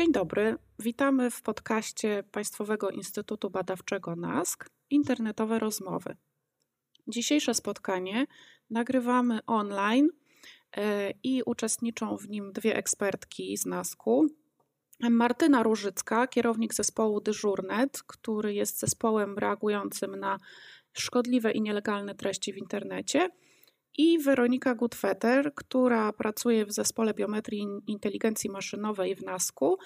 Dzień dobry, witamy w podcaście Państwowego Instytutu Badawczego NASK Internetowe Rozmowy. Dzisiejsze spotkanie nagrywamy online e, i uczestniczą w nim dwie ekspertki z NASKu. Martyna Różycka, kierownik zespołu Dyżurnet, który jest zespołem reagującym na szkodliwe i nielegalne treści w internecie i Weronika Gutweter, która pracuje w zespole biometrii inteligencji maszynowej w NASKu.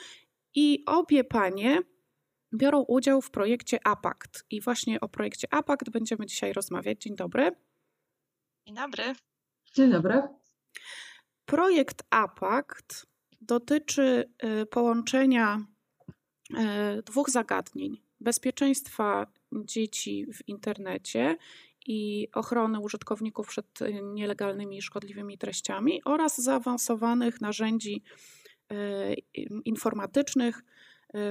I obie panie biorą udział w projekcie APACT. I właśnie o projekcie APACT będziemy dzisiaj rozmawiać. Dzień dobry. Dzień dobry. Dzień dobry. Projekt APACT dotyczy y, połączenia y, dwóch zagadnień: bezpieczeństwa dzieci w internecie i ochrony użytkowników przed y, nielegalnymi i szkodliwymi treściami oraz zaawansowanych narzędzi y, informatycznych,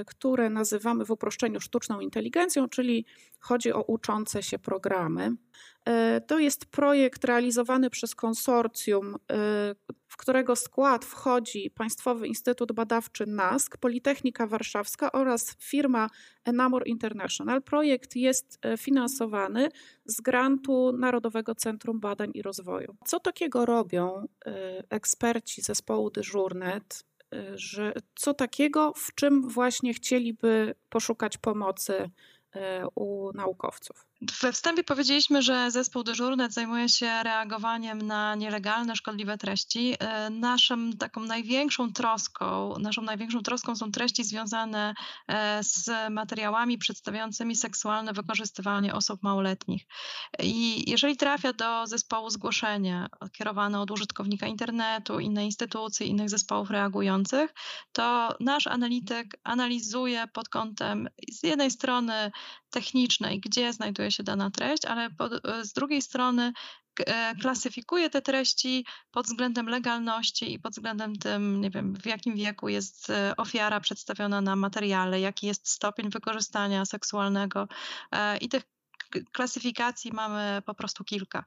które nazywamy w uproszczeniu sztuczną inteligencją, czyli chodzi o uczące się programy. To jest projekt realizowany przez konsorcjum, w którego skład wchodzi Państwowy Instytut Badawczy NASK, Politechnika Warszawska oraz firma Enamor International. Projekt jest finansowany z grantu Narodowego Centrum Badań i Rozwoju. Co takiego robią eksperci zespołu Dyżurnet, że co takiego, w czym właśnie chcieliby poszukać pomocy u naukowców? We wstępie powiedzieliśmy, że zespół Dyżurnet zajmuje się reagowaniem na nielegalne, szkodliwe treści. E, naszą taką największą troską, naszą największą troską są treści związane e, z materiałami przedstawiającymi seksualne wykorzystywanie osób małoletnich. I jeżeli trafia do zespołu zgłoszenie kierowane od użytkownika internetu, innej instytucji, innych zespołów reagujących, to nasz analityk analizuje pod kątem z jednej strony technicznej, gdzie znajduje się dana treść, ale e, z drugiej strony e, klasyfikuje te treści pod względem legalności i pod względem tym, nie wiem, w jakim wieku jest e, ofiara przedstawiona na materiale, jaki jest stopień wykorzystania seksualnego i tych klasyfikacji mamy po prostu kilka.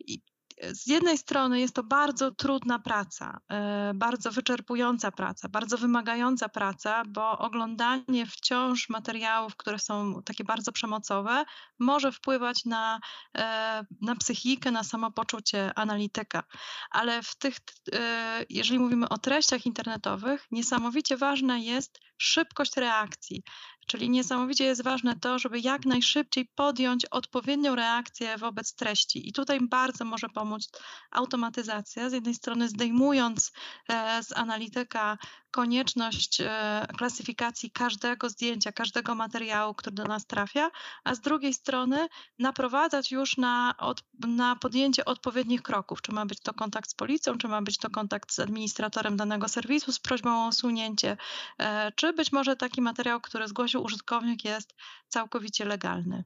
I z jednej strony jest to bardzo trudna praca, e, bardzo wyczerpująca praca, bardzo wymagająca praca, bo oglądanie wciąż materiałów, które są takie bardzo przemocowe, może wpływać na, e, na psychikę, na samopoczucie analityka. Ale w tych, e, jeżeli mówimy o treściach internetowych, niesamowicie ważna jest szybkość reakcji. Czyli niesamowicie jest ważne to, żeby jak najszybciej podjąć odpowiednią reakcję wobec treści. I tutaj bardzo może pomóc automatyzacja, z jednej strony zdejmując e, z analityka konieczność e, klasyfikacji każdego zdjęcia, każdego materiału, który do nas trafia, a z drugiej strony naprowadzać już na, od, na podjęcie odpowiednich kroków. Czy ma być to kontakt z policją, czy ma być to kontakt z administratorem danego serwisu z prośbą o usunięcie, e, czy być może taki materiał, który zgłosił użytkownik jest całkowicie legalny.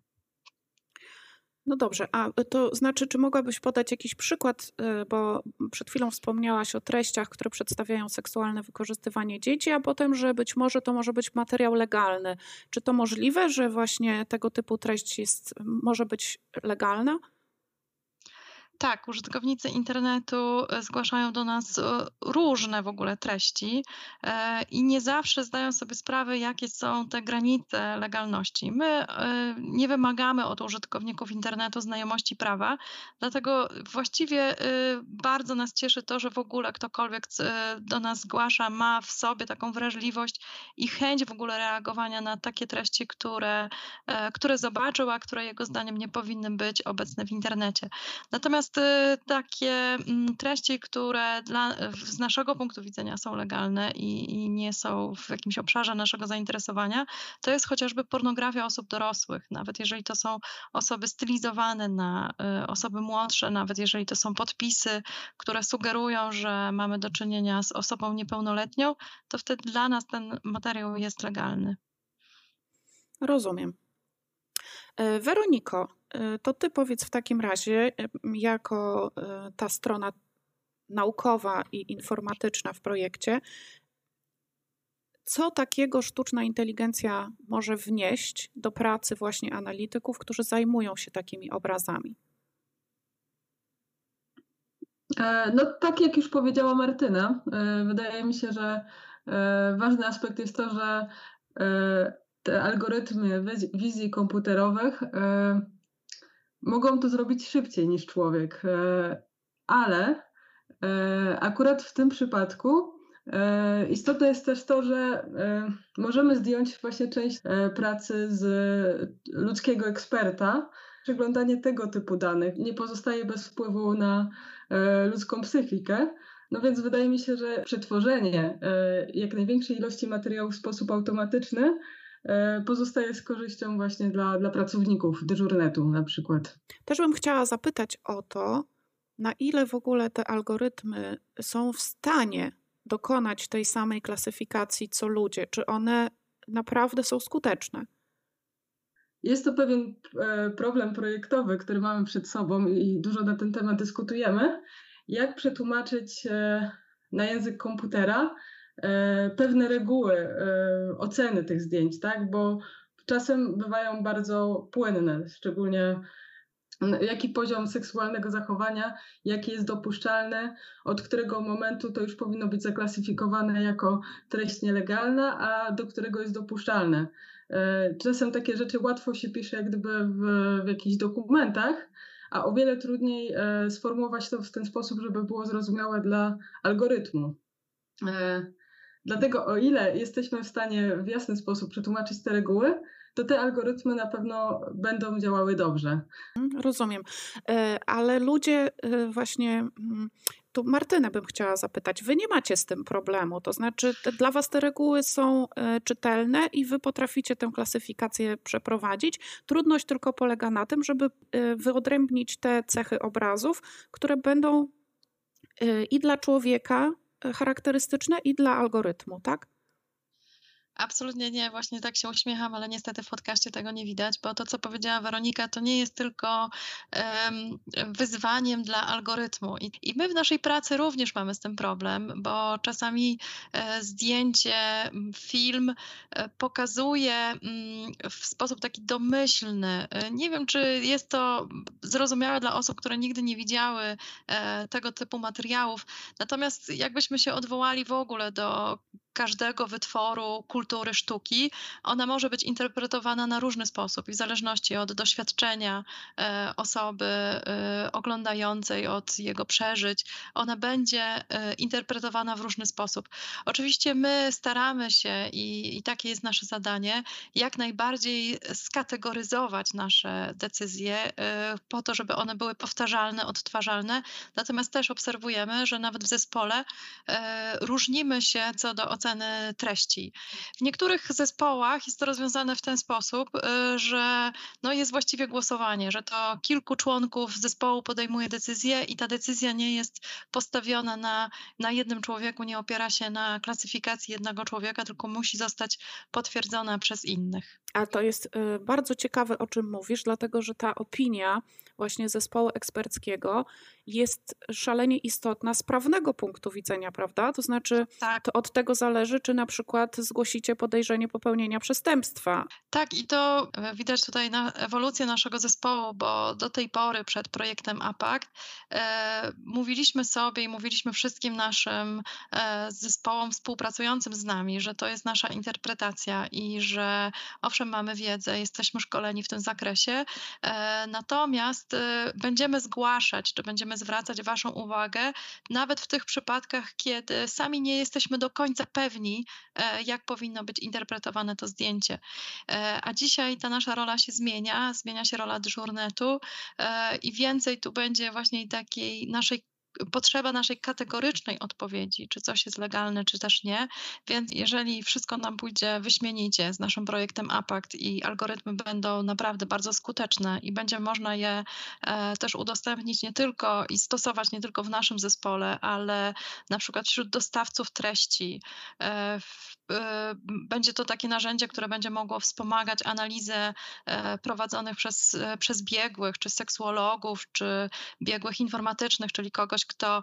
No dobrze, a to znaczy, czy mogłabyś podać jakiś przykład, y, bo przed chwilą wspomniałaś o treściach, które przedstawiają seksualne wykorzystywanie dzieci, a potem, że być może to może być materiał legalny. Czy to możliwe, że właśnie tego typu treść jest, może być legalna? Tak, użytkownicy internetu e, zgłaszają do nas e, różne w ogóle treści e, i nie zawsze zdają sobie sprawę, jakie są te granice legalności. My nie wymagamy od użytkowników internetu znajomości prawa, dlatego właściwie bardzo nas cieszy to, że w ogóle ktokolwiek do nas zgłasza, ma w sobie taką wrażliwość i chęć w ogóle reagowania na takie treści, które, które zobaczył, a które jego zdaniem nie powinny być obecne w internecie. Natomiast Y, takie mm, treści, które dla, z naszego punktu widzenia są legalne i, i, nie są w jakimś obszarze naszego zainteresowania, to jest chociażby pornografia osób dorosłych, nawet jeżeli to są osoby stylizowane na y, osoby młodsze, nawet jeżeli to są podpisy, które sugerują, że mamy do czynienia z osobą niepełnoletnią, to wtedy dla nas ten materiał jest legalny. Rozumiem. E, Weroniko, to ty powiedz w takim razie, e, jako ta strona naukowa i informatyczna w projekcie, co takiego sztuczna inteligencja może wnieść do pracy właśnie analityków, którzy zajmują się takimi obrazami? No, tak jak już powiedziała Martyna, wydaje mi się, że ważny aspekt jest to, że te algorytmy wizji komputerowych mogą to zrobić szybciej niż człowiek, ale akurat w tym przypadku E, istotne jest też to, że e, możemy zdjąć właśnie część e, pracy z ludzkiego eksperta. Przeglądanie tego typu danych nie pozostaje bez wpływu na ludzką psychikę. No więc wydaje mi się, że przetworzenie jak największej ilości materiałów w sposób automatyczny pozostaje z korzyścią właśnie dla, dla pracowników dyżurnetu na przykład. Też bym chciała zapytać o to, na ile w ogóle te algorytmy są w stanie dokonać tej samej klasyfikacji co ludzie? Czy one naprawdę są skuteczne? Jest to pewien e, problem projektowy, który mamy przed sobą i dużo na ten temat dyskutujemy. Jak przetłumaczyć e, na język komputera e, pewne reguły oceny tych zdjęć, tak? Bo czasem bywają bardzo płynne, szczególnie jaki poziom seksualnego zachowania, jaki jest dopuszczalny, od którego momentu to już powinno być zaklasyfikowane jako treść nielegalna, a do którego jest dopuszczalne. E, czasem takie rzeczy łatwo się pisze jak gdyby w, w jakichś dokumentach, a o wiele trudniej e, sformułować to w ten sposób, żeby było zrozumiałe dla algorytmu. Dlatego o ile jesteśmy w stanie w jasny sposób przetłumaczyć te reguły, to te algorytmy na pewno będą działały dobrze. Mhm, rozumiem. E, ale ludzie e, właśnie mm, tu Martynę bym chciała zapytać. Wy nie macie z tym problemu, to znaczy dla was te reguły są e, czytelne i wy potraficie tę klasyfikację przeprowadzić. Trudność tylko polega na tym, żeby wyodrębnić te cechy obrazów, które będą i dla człowieka charakterystyczne, i dla algorytmu, tak? Absolutnie nie, właśnie tak się uśmiecham, ale niestety w podcaście tego nie widać, bo to, co powiedziała Weronika, to nie jest tylko um, wyzwaniem dla algorytmu. I, I, my w naszej pracy również mamy z tym problem, bo czasami e, zdjęcie, film e, pokazuje m, w sposób taki domyślny. E, nie wiem, czy jest to zrozumiałe dla osób, które nigdy nie widziały e, tego typu materiałów. Natomiast jakbyśmy się odwołali w ogóle do każdego wytworu kultury sztuki, ona może być interpretowana na różny sposób i w zależności od doświadczenia e, osoby e, oglądającej, od jego przeżyć, ona będzie e, interpretowana w różny sposób. Oczywiście my staramy się i, i takie jest nasze zadanie, jak najbardziej skategoryzować nasze decyzje po to, żeby one były powtarzalne, odtwarzalne. Natomiast też obserwujemy, że nawet w zespole różnimy się co do oceny oceny treści. W niektórych zespołach jest to rozwiązane w ten sposób, y, że no jest właściwie głosowanie, że to kilku członków zespołu podejmuje decyzję i ta decyzja nie jest postawiona na, na jednym człowieku, nie opiera się na klasyfikacji jednego człowieka, tylko musi zostać potwierdzona przez innych. A to jest y, bardzo ciekawe, o czym mówisz, dlatego że ta opinia właśnie zespołu eksperckiego jest szalenie istotna z prawnego punktu widzenia, prawda? To znaczy, tak. to od tego zależy, czy na przykład zgłosicie podejrzenie popełnienia przestępstwa. Tak, i to e, widać tutaj na ewolucję naszego zespołu, bo do tej pory przed projektem APACT e, mówiliśmy sobie i mówiliśmy wszystkim naszym e, zespołom współpracującym z nami, że to jest nasza interpretacja i że owszem, mamy wiedzę, jesteśmy szkoleni w tym zakresie, e, natomiast e, będziemy zgłaszać, czy będziemy zwracać Waszą uwagę, nawet w tych przypadkach, kiedy sami nie jesteśmy do końca pewni, e, jak powinno być interpretowane to zdjęcie. E, a dzisiaj ta nasza rola się zmienia, zmienia się rola dyżurnetu e, i więcej tu będzie właśnie takiej naszej potrzeba naszej kategorycznej odpowiedzi, czy coś jest legalne, czy też nie. Więc jeżeli wszystko nam pójdzie wyśmienicie z naszym projektem APACT i algorytmy będą naprawdę bardzo skuteczne i będzie można je e, też udostępnić nie tylko i stosować nie tylko w naszym zespole, ale na przykład wśród dostawców treści, e, będzie to takie narzędzie, które będzie mogło wspomagać analizę prowadzonych przez, przez biegłych, czy seksuologów, czy biegłych informatycznych, czyli kogoś, kto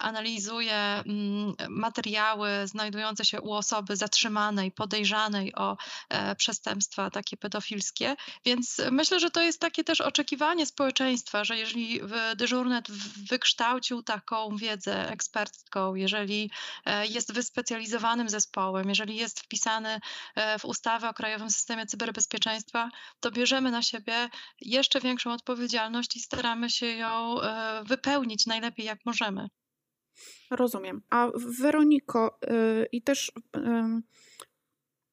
analizuje mm, materiały znajdujące się u osoby zatrzymanej, podejrzanej o przestępstwa takie pedofilskie. Więc myślę, że to jest takie też oczekiwanie społeczeństwa, że jeżeli dyżurnet wykształcił taką wiedzę ekspercką, jeżeli jest wyspecjalizowanym zespołem, jeżeli jest wpisany e, w ustawę o Krajowym Systemie Cyberbezpieczeństwa, to bierzemy na siebie jeszcze większą odpowiedzialność i staramy się ją e, wypełnić najlepiej jak możemy. Rozumiem. A Weroniko, y, i też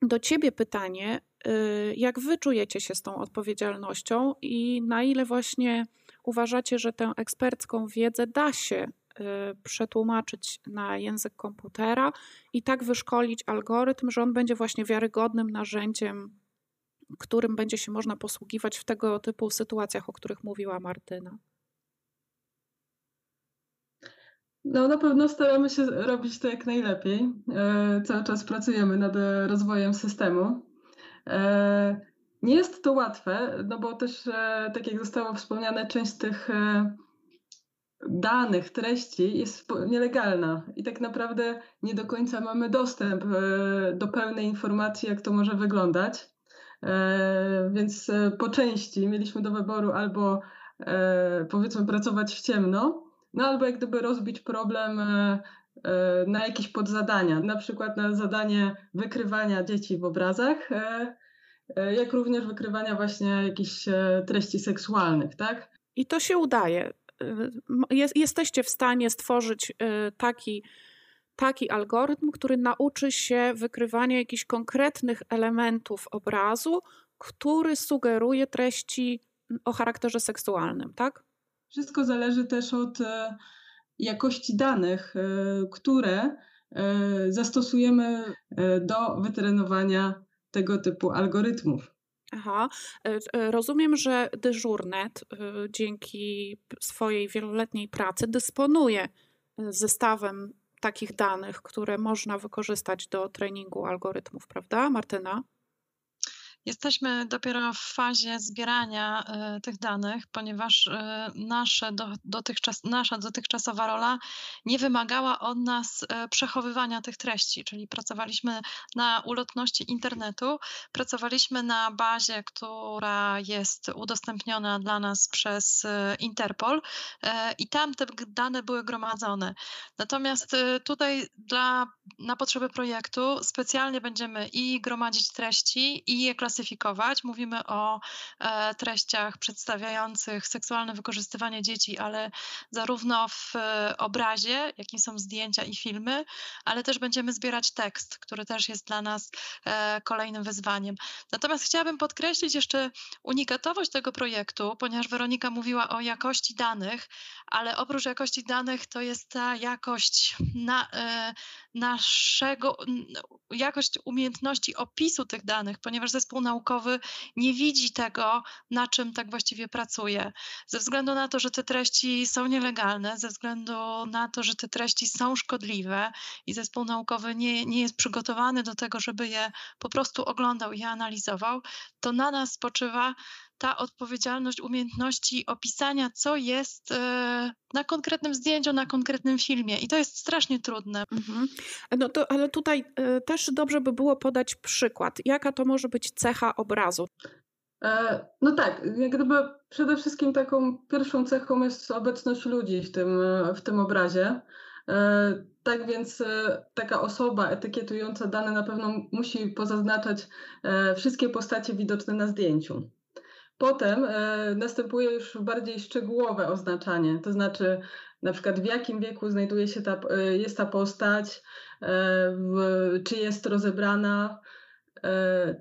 do ciebie pytanie, y, jak wy czujecie się z tą odpowiedzialnością i na ile właśnie uważacie, że tę ekspercką wiedzę da się przetłumaczyć na język komputera i tak wyszkolić algorytm, że on będzie właśnie wiarygodnym narzędziem, którym będzie się można posługiwać w tego typu sytuacjach, o których mówiła Martyna. No, na pewno staramy się robić to jak najlepiej. E, cały czas pracujemy nad rozwojem systemu. E, nie jest to łatwe, no bo też, e, tak jak zostało wspomniane, część tych danych, treści jest nielegalna i tak naprawdę nie do końca mamy dostęp e, do pełnej informacji, jak to może wyglądać. E, więc e, po części mieliśmy do wyboru albo powiedzmy pracować w ciemno, no albo jak gdyby rozbić problem na jakieś podzadania, na przykład na zadanie wykrywania dzieci w obrazach, jak również wykrywania właśnie jakichś treści seksualnych, tak? I to się udaje jest, jesteście w stanie stworzyć y, taki, taki algorytm, który nauczy się wykrywania jakichś konkretnych elementów obrazu, który sugeruje treści o charakterze seksualnym, tak? Wszystko zależy też od e, jakości danych, e, które e, zastosujemy do wytrenowania tego typu algorytmów. Aha, e, e, rozumiem, że dyżurnet e, dzięki swojej wieloletniej pracy dysponuje zestawem takich danych, które można wykorzystać do treningu algorytmów, prawda, Martyna? Jesteśmy dopiero w fazie zbierania y, tych danych, ponieważ y, nasze dotychczas, nasza dotychczasowa rola nie wymagała od nas y, przechowywania tych treści, czyli pracowaliśmy na ulotności internetu, pracowaliśmy na bazie, która jest udostępniona dla nas przez Interpol i tam te dane były gromadzone. Natomiast tutaj dla, na potrzeby projektu specjalnie będziemy i gromadzić treści, i je klasyfikować klasyfikować. Mówimy o e, treściach przedstawiających seksualne wykorzystywanie dzieci, ale zarówno w e, obrazie, jakim są zdjęcia i filmy, ale też będziemy zbierać tekst, który też jest dla nas e, kolejnym wyzwaniem. Natomiast chciałabym podkreślić jeszcze unikatowość tego projektu, ponieważ Weronika mówiła o jakości danych, ale oprócz jakości danych to jest ta jakość na, naszego, jakość umiejętności opisu tych danych, ponieważ zespół naukowy nie widzi tego, na czym tak właściwie pracuje. Ze względu na to, że te treści są nielegalne, ze względu na to, że te treści są szkodliwe i zespół naukowy nie, nie jest przygotowany do tego, żeby je po prostu oglądał i analizował, to na nas spoczywa ta odpowiedzialność umiejętności opisania, co jest e, na konkretnym zdjęciu, na konkretnym filmie. I to jest strasznie trudne. Mhm. No to, ale tutaj e, też dobrze by było podać przykład. Jaka to może być cecha obrazu? E, no tak, jak gdyby przede wszystkim taką pierwszą cechą jest obecność ludzi w tym, w tym obrazie. Tak więc taka osoba etykietująca dane na pewno musi pozaznaczać wszystkie postacie widoczne na zdjęciu. Potem e, następuje już bardziej szczegółowe oznaczanie, to znaczy na przykład w jakim wieku znajduje się ta, e, jest ta postać, e, czy jest rozebrana.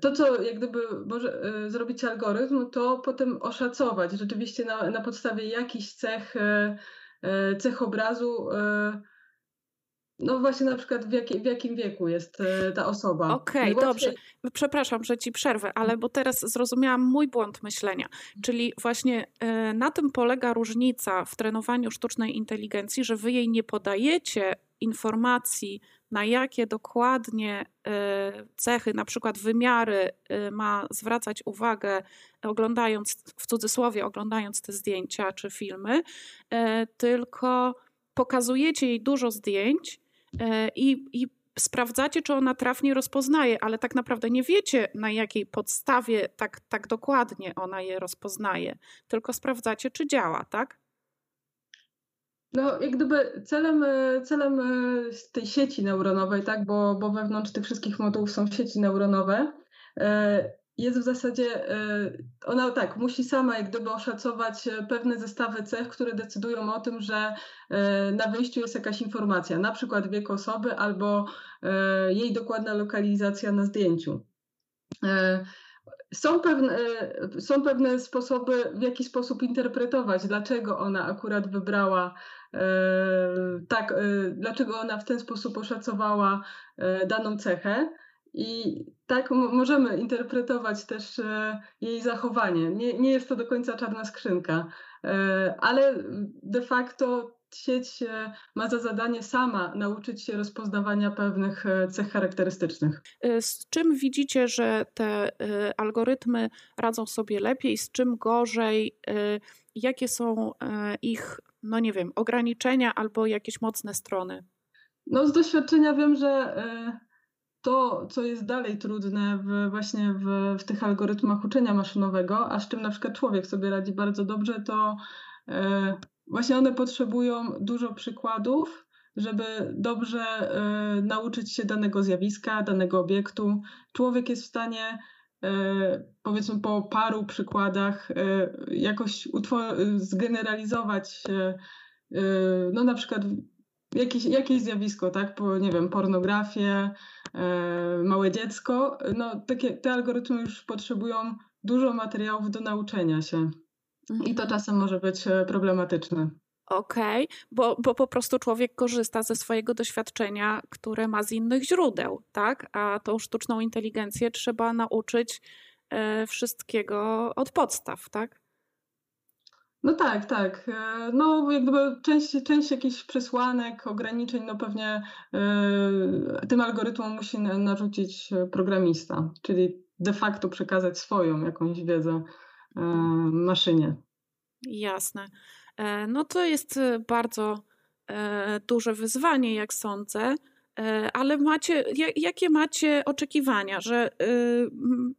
To, co jak gdyby może zrobić algorytm, to potem oszacować rzeczywiście na, na podstawie jakichś cech, cech obrazu, no właśnie na przykład w, jakie, w jakim wieku jest e, ta osoba. Okej, okay, dobrze. Przepraszam, że ci przerwę, ale bo teraz zrozumiałam mój błąd myślenia. Czyli właśnie e, na tym polega różnica w trenowaniu sztucznej inteligencji, że wy jej nie podajecie informacji, na jakie dokładnie e, cechy, na przykład wymiary ma zwracać uwagę, oglądając, w cudzysłowie, oglądając te zdjęcia czy filmy, tylko pokazujecie jej dużo zdjęć i, i sprawdzacie, czy ona trafnie rozpoznaje, ale tak naprawdę nie wiecie, na jakiej podstawie tak, tak dokładnie ona je rozpoznaje, tylko sprawdzacie, czy działa, tak? No, jak gdyby celem, e, celem e, tej sieci neuronowej, tak, bo, bo wewnątrz tych wszystkich modułów są sieci neuronowe, jest w zasadzie, e, ona tak, musi sama jak gdyby oszacować e, pewne zestawy cech, które decydują o tym, że e, na wyjściu jest jakaś informacja, na przykład wiek osoby albo jej dokładna lokalizacja na zdjęciu. Są pewne, są pewne sposoby, w jaki sposób interpretować, dlaczego ona akurat wybrała tak, dlaczego ona w ten sposób oszacowała daną cechę. I tak możemy interpretować też e, jej zachowanie. Nie, nie jest to do końca czarna skrzynka, e, ale de facto sieć e, ma za zadanie sama nauczyć się rozpoznawania pewnych cech charakterystycznych. Z czym widzicie, że te algorytmy radzą sobie lepiej, z czym gorzej? Jakie są ich, no nie wiem, ograniczenia albo jakieś mocne strony? No z doświadczenia wiem, że to, co jest dalej trudne w, właśnie w, w tych algorytmach uczenia maszynowego, a z czym na przykład człowiek sobie radzi bardzo dobrze, to e, właśnie one potrzebują dużo przykładów, żeby dobrze e, nauczyć się danego zjawiska, danego obiektu. Człowiek jest w stanie e, powiedzmy po paru przykładach e, jakoś zgeneralizować no na przykład jakieś, jakieś zjawisko, tak, po, nie wiem, pornografię, małe dziecko, no takie, te algorytmy już potrzebują dużo materiałów do nauczenia się i to czasem może być e, problematyczne. Okej, okay, bo, bo po prostu człowiek korzysta ze swojego doświadczenia, które ma z innych źródeł, tak? A tą sztuczną inteligencję trzeba nauczyć e, wszystkiego od podstaw, tak? No tak, tak. E, no jak gdyby część, część jakichś przesłanek, ograniczeń, no pewnie y, tym algorytmom musi narzucić programista, czyli de facto przekazać swoją jakąś wiedzę y, maszynie. Jasne. No to jest bardzo duże wyzwanie, jak sądzę. Ale macie, jakie macie oczekiwania, że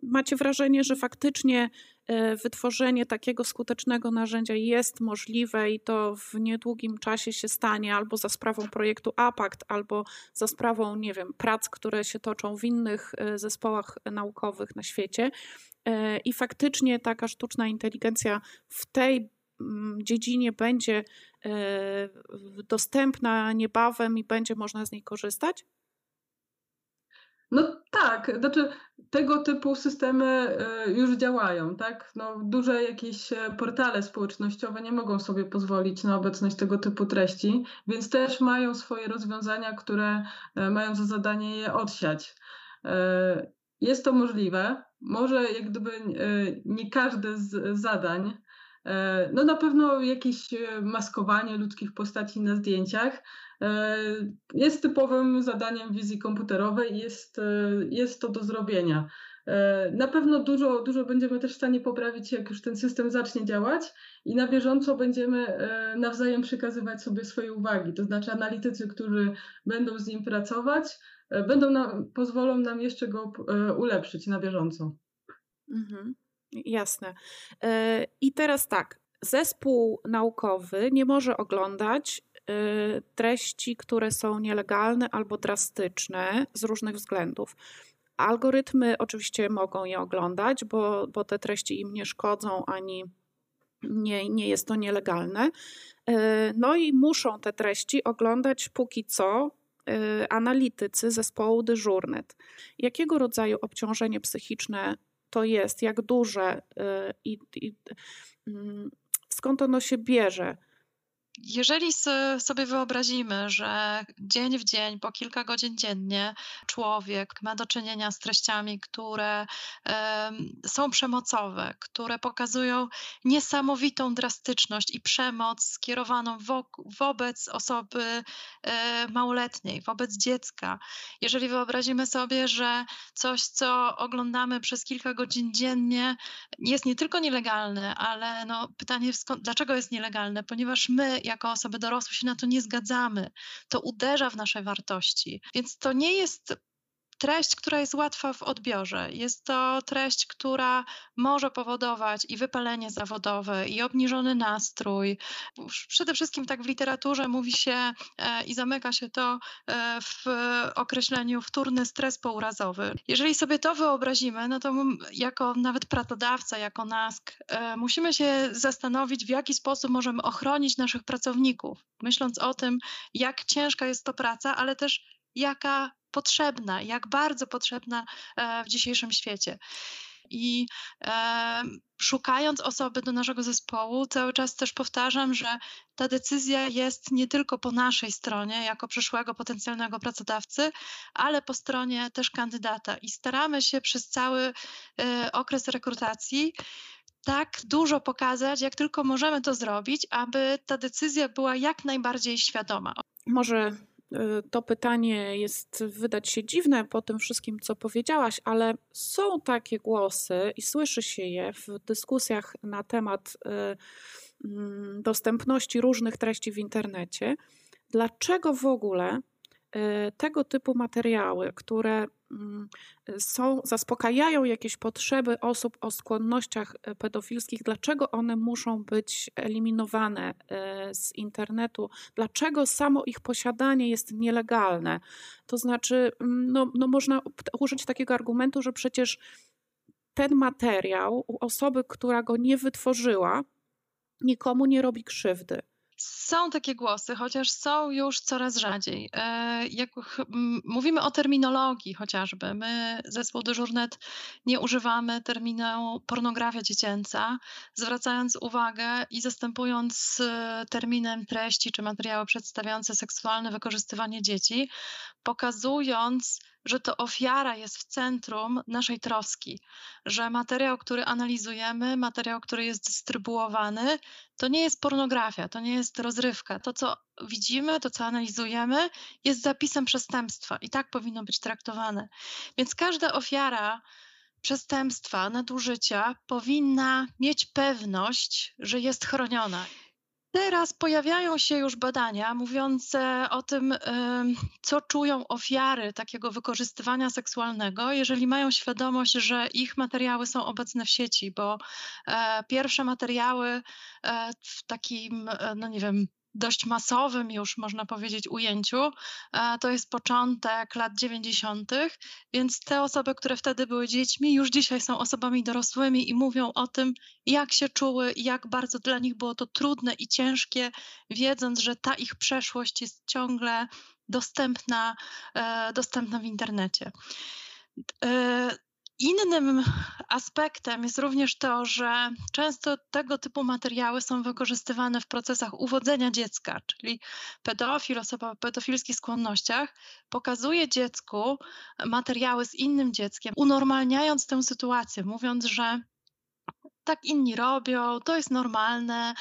macie wrażenie, że faktycznie E, wytworzenie takiego skutecznego narzędzia jest możliwe i to w niedługim czasie się stanie albo za sprawą projektu APACT, albo za sprawą, nie wiem, prac, które się toczą w innych e, zespołach naukowych na świecie. E, I faktycznie taka sztuczna inteligencja w tej mm, dziedzinie będzie dostępna niebawem i będzie można z niej korzystać? No tak, znaczy tego typu systemy e, już działają, tak? No, duże jakieś e, portale społecznościowe nie mogą sobie pozwolić na obecność tego typu treści, więc też mają swoje rozwiązania, które e, mają za zadanie je odsiać. Jest to możliwe. Może jak gdyby nie każde z zadań no na pewno jakieś maskowanie ludzkich postaci na zdjęciach E, jest typowym zadaniem wizji komputerowej i jest, e, jest to do zrobienia. E, na pewno dużo, dużo będziemy też w stanie poprawić, jak już ten system zacznie działać i na bieżąco będziemy nawzajem przekazywać sobie swoje uwagi. To znaczy analitycy, którzy będą z nim pracować, będą pozwolą nam jeszcze go ulepszyć na bieżąco. Mhm, jasne. I teraz tak, zespół naukowy nie może oglądać Y, treści, które są nielegalne albo drastyczne z różnych względów. Algorytmy oczywiście mogą je oglądać, bo, bo te treści im nie szkodzą ani nie, nie jest to nielegalne. Y, no i muszą te treści oglądać póki co analitycy zespołu dyżurnet. Jakiego rodzaju obciążenie psychiczne to jest, jak duże i, i skąd ono się bierze? Jeżeli sobie wyobrazimy, że dzień w dzień, po kilka godzin dziennie, człowiek ma do czynienia z treściami, które są przemocowe, które pokazują niesamowitą drastyczność i przemoc skierowaną wo wobec osoby e, małoletniej, wobec dziecka. Jeżeli wyobrazimy sobie, że coś, co oglądamy przez kilka godzin dziennie, jest nie tylko nielegalne, ale no, pytanie, dlaczego jest nielegalne? Ponieważ my, jako osoby dorosłe, się na to nie zgadzamy. To uderza w nasze wartości. Więc to nie jest treść, która jest łatwa w odbiorze. Jest to treść, która może powodować i wypalenie zawodowe, i obniżony nastrój. Przede wszystkim tak w literaturze mówi się e, i zamyka się to e, w określeniu wtórny stres pourazowy. Jeżeli sobie to wyobrazimy, no to jako nawet pracodawca, jako NASK, e, musimy się zastanowić, w jaki sposób możemy ochronić naszych pracowników, myśląc o tym, jak ciężka jest to praca, ale też jaka potrzebna, jak bardzo potrzebna e, w dzisiejszym świecie. I e, szukając osoby do naszego zespołu, cały czas też powtarzam, że ta decyzja jest nie tylko po naszej stronie, jako przyszłego potencjalnego pracodawcy, ale po stronie też kandydata. I staramy się przez cały e, okres rekrutacji tak dużo pokazać, jak tylko możemy to zrobić, aby ta decyzja była jak najbardziej świadoma. Może to pytanie jest wydać się dziwne po tym wszystkim, co powiedziałaś, ale są takie głosy i słyszy się je w dyskusjach na temat y, mm, dostępności różnych treści w internecie. Dlaczego w ogóle y, tego typu materiały, które Mm, są, zaspokajają jakieś potrzeby osób o skłonnościach e, pedofilskich, dlaczego one muszą być eliminowane e, z internetu, dlaczego samo ich posiadanie jest nielegalne. To znaczy, mm, no, no można użyć takiego argumentu, że przecież ten materiał u osoby, która go nie wytworzyła, nikomu nie robi krzywdy. Są takie głosy, chociaż są już coraz rzadziej. E, jak mówimy o terminologii chociażby, my zespół Dyżurnet nie używamy terminu pornografia dziecięca, zwracając uwagę i zastępując e, terminem treści czy materiały przedstawiające seksualne wykorzystywanie dzieci, pokazując że to ofiara jest w centrum naszej troski, że materiał, który analizujemy, materiał, który jest dystrybuowany, to nie jest pornografia, to nie jest rozrywka. To, co widzimy, to, co analizujemy, jest zapisem przestępstwa i tak powinno być traktowane. Więc każda ofiara przestępstwa, nadużycia powinna mieć pewność, że jest chroniona. Teraz pojawiają się już badania mówiące o tym, co czują ofiary takiego wykorzystywania seksualnego, jeżeli mają świadomość, że ich materiały są obecne w sieci, bo e, pierwsze materiały e, w takim, e, no nie wiem, dość masowym już, można powiedzieć, ujęciu. To jest początek lat 90., więc te osoby, które wtedy były dziećmi, już dzisiaj są osobami dorosłymi i mówią o tym, jak się czuły i jak bardzo dla nich było to trudne i ciężkie, wiedząc, że ta ich przeszłość jest ciągle dostępna, e, dostępna w internecie. Innym aspektem jest również to, że często tego typu materiały są wykorzystywane w procesach uwodzenia dziecka, czyli pedofil, osoba o pedofilskich skłonnościach pokazuje dziecku materiały z innym dzieckiem, unormalniając tę sytuację, mówiąc, że tak inni robią, to jest normalne,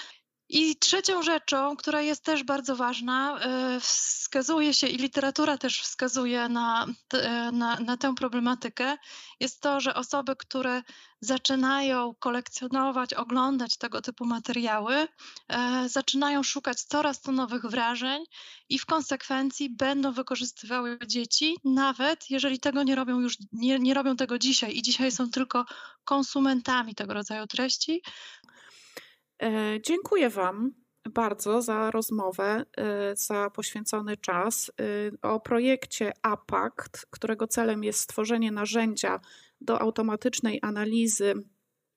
i trzecią rzeczą, która jest też bardzo ważna, e, wskazuje się i literatura też wskazuje na, e, na, na, tę problematykę, jest to, że osoby, które zaczynają kolekcjonować, oglądać tego typu materiały, e, zaczynają szukać coraz to nowych wrażeń i w konsekwencji będą wykorzystywały dzieci, nawet jeżeli tego nie robią już, nie, nie robią tego dzisiaj. I dzisiaj są tylko konsumentami tego rodzaju treści, dziękuję Wam bardzo za rozmowę, e, za poświęcony czas. E, o projekcie APACT, którego celem jest stworzenie narzędzia do automatycznej analizy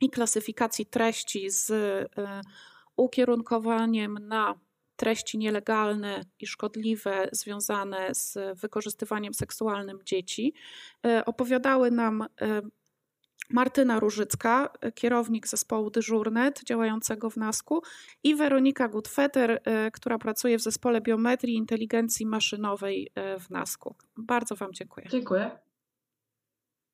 i klasyfikacji treści z ukierunkowaniem na treści nielegalne i szkodliwe związane z wykorzystywaniem seksualnym dzieci. Opowiadały nam Martyna Różycka, kierownik zespołu Dyżurnet działającego w NASKU i Weronika Gutfeter, która pracuje w zespole biometrii i inteligencji maszynowej w NASKU. Bardzo Wam dziękuję. Dziękuję.